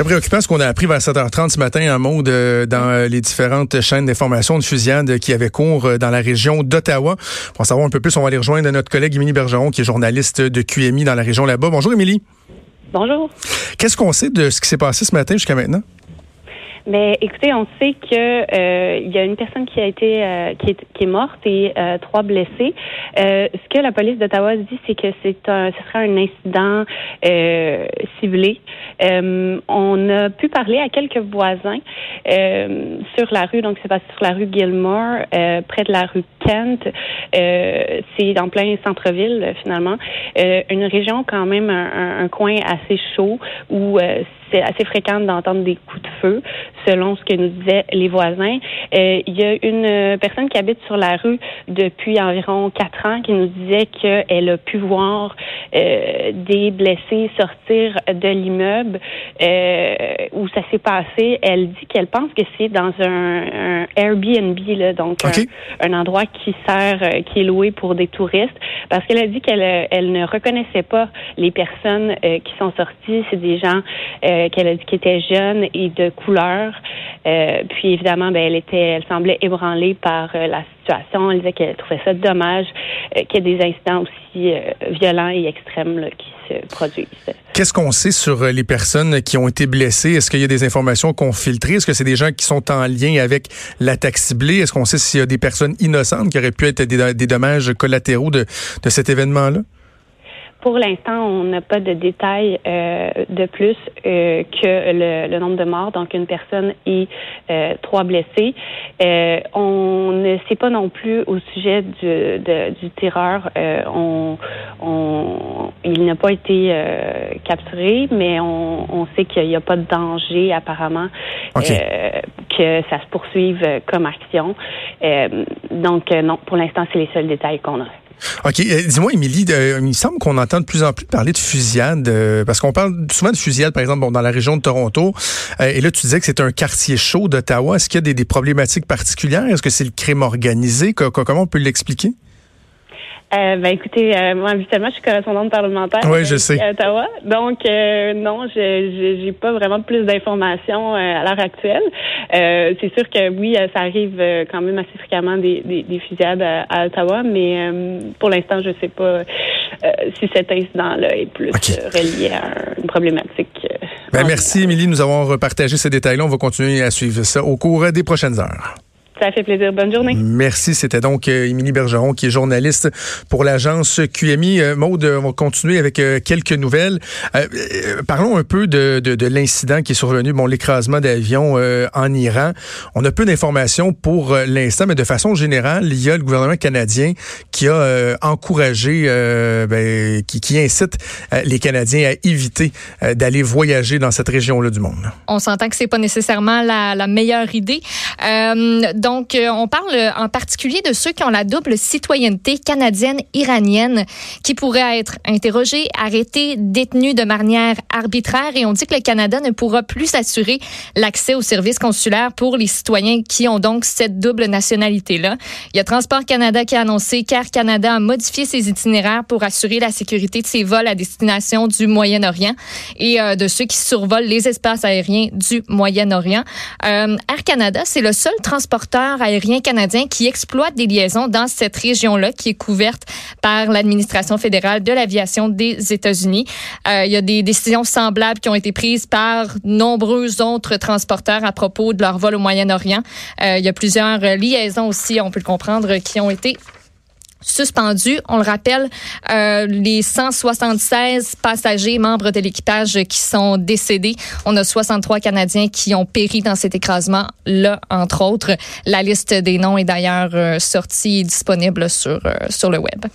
Très préoccupant ce qu'on a appris vers 7h30 ce matin en mode euh, dans les différentes chaînes d'information de fusillade qui avaient cours euh, dans la région d'Ottawa. Pour en savoir un peu plus, on va aller rejoindre notre collègue Émilie Bergeron qui est journaliste de QMI dans la région là-bas. Bonjour Émilie. Bonjour. Qu'est-ce qu'on sait de ce qui s'est passé ce matin jusqu'à maintenant? Mais écoutez, on sait que euh, il y a une personne qui a été euh, qui, est, qui est morte et euh, trois blessés. Euh, ce que la police d'Ottawa dit, c'est que c'est un ce sera un incident euh, ciblé. on a pu parler à quelques voisins sur la rue, donc c'est passé sur la rue Gilmore, près de la rue Kent. c'est en plein centre-ville finalement, une région quand même un, un coin assez chaud où c'est assez fréquent d'entendre des coups de feu, selon ce que nous disaient les voisins. Euh, il y a une personne qui habite sur la rue depuis environ quatre ans qui nous disait qu'elle a pu voir euh, des blessés sortir de l'immeuble euh, où ça s'est passé. Elle dit qu'elle pense que c'est dans un, Airbnb, là, donc un, endroit qui sert, qui est loué pour des touristes, parce qu'elle a dit qu'elle elle ne reconnaissait pas les personnes qui sont sorties. C'est des gens euh, qu'elle a dit qu'elle était jeune et de couleur. Euh, puis évidemment, ben, elle était, elle semblait ébranlée par euh, la situation. Elle disait qu'elle trouvait ça dommage qu'il y ait des incidents aussi violents et extrêmes qui se produisent. Qu'est-ce qu'on sait sur les personnes qui ont été blessées? Est-ce qu'il y a des informations qu'on filtre? Est-ce que c'est des gens qui sont en lien avec l'attaque ciblée? Est-ce qu'on sait s'il y a des personnes innocentes qui auraient pu être des, dommages collatéraux de cet événement-là? Pour l'instant, on n'a pas de détails euh, de plus euh, que le, nombre de morts, donc une personne et euh, trois blessés. on ne sait pas non plus au sujet du, du terreur. On, on, il n'a pas été capturé, mais on, on sait qu'il n'y a pas de danger apparemment que ça se poursuive comme action. donc non, pour l'instant, c'est les seuls détails qu'on a. OK. Euh, dis-moi, Émilie, il me semble qu'on entend de plus en plus parler de fusillade, euh, parce qu'on parle souvent de fusillade, par exemple, dans la région de Toronto. Euh, et là, tu disais que c'est un quartier chaud d'Ottawa. Est-ce qu'il y a des, problématiques particulières? Est-ce que c'est le crime organisé? comment on peut l'expliquer? Euh, ben écoutez, euh, moi habituellement je suis correspondante parlementaire oui, je sais. à Ottawa, donc euh, non, je j'ai pas vraiment plus d'informations à l'heure actuelle. c'est sûr que oui, ça arrive quand même assez fréquemment des, des, fusillades à, Ottawa, mais pour l'instant je sais pas si cet incident-là est plus relié à une problématique. Ben, merci Émilie, nous avons partagé ces détails-là. On va continuer à suivre ça au cours des prochaines heures. Ça fait plaisir. Bonne journée. Merci. C'était donc euh, Émilie Bergeron, qui est journaliste pour l'agence QMI. Euh, Maude, on va continuer avec euh, quelques nouvelles. parlons un peu de, de, de l'incident qui est survenu, bon, l'écrasement d'avion en Iran. On a peu d'informations pour l'instant, mais de façon générale, il y a le gouvernement canadien qui a encouragé, ben, qui, qui, incite les Canadiens à éviter d'aller voyager dans cette région-là du monde. On s'entend que c'est pas nécessairement la, la meilleure idée. donc, donc, euh, on parle en particulier de ceux qui ont la double citoyenneté canadienne-iranienne, qui pourraient être interrogés, arrêtés, détenus de manière arbitraire. Et on dit que le Canada ne pourra plus assurer l'accès aux services consulaires pour les citoyens qui ont donc cette double nationalité-là. Il y a Transport Canada qui a annoncé qu'Air Canada a modifié ses itinéraires pour assurer la sécurité de ses vols à destination du Moyen-Orient et euh, de ceux qui survolent les espaces aériens du Moyen-Orient. Euh, Air Canada, c'est le seul transporteur aérien canadien qui exploite des liaisons dans cette région-là qui est couverte par l'administration fédérale de l'aviation des États-Unis. Euh, il y a des décisions semblables qui ont été prises par nombreux autres transporteurs à propos de leur vol au Moyen-Orient. Euh, il y a plusieurs liaisons aussi, on peut le comprendre, qui ont été suspendu. On le rappelle, euh, les 176 passagers membres de l'équipage qui sont décédés. On a 63 Canadiens qui ont péri dans cet écrasement-là, entre autres. La liste des noms est d'ailleurs euh, sortie et disponible sur, euh, sur le web.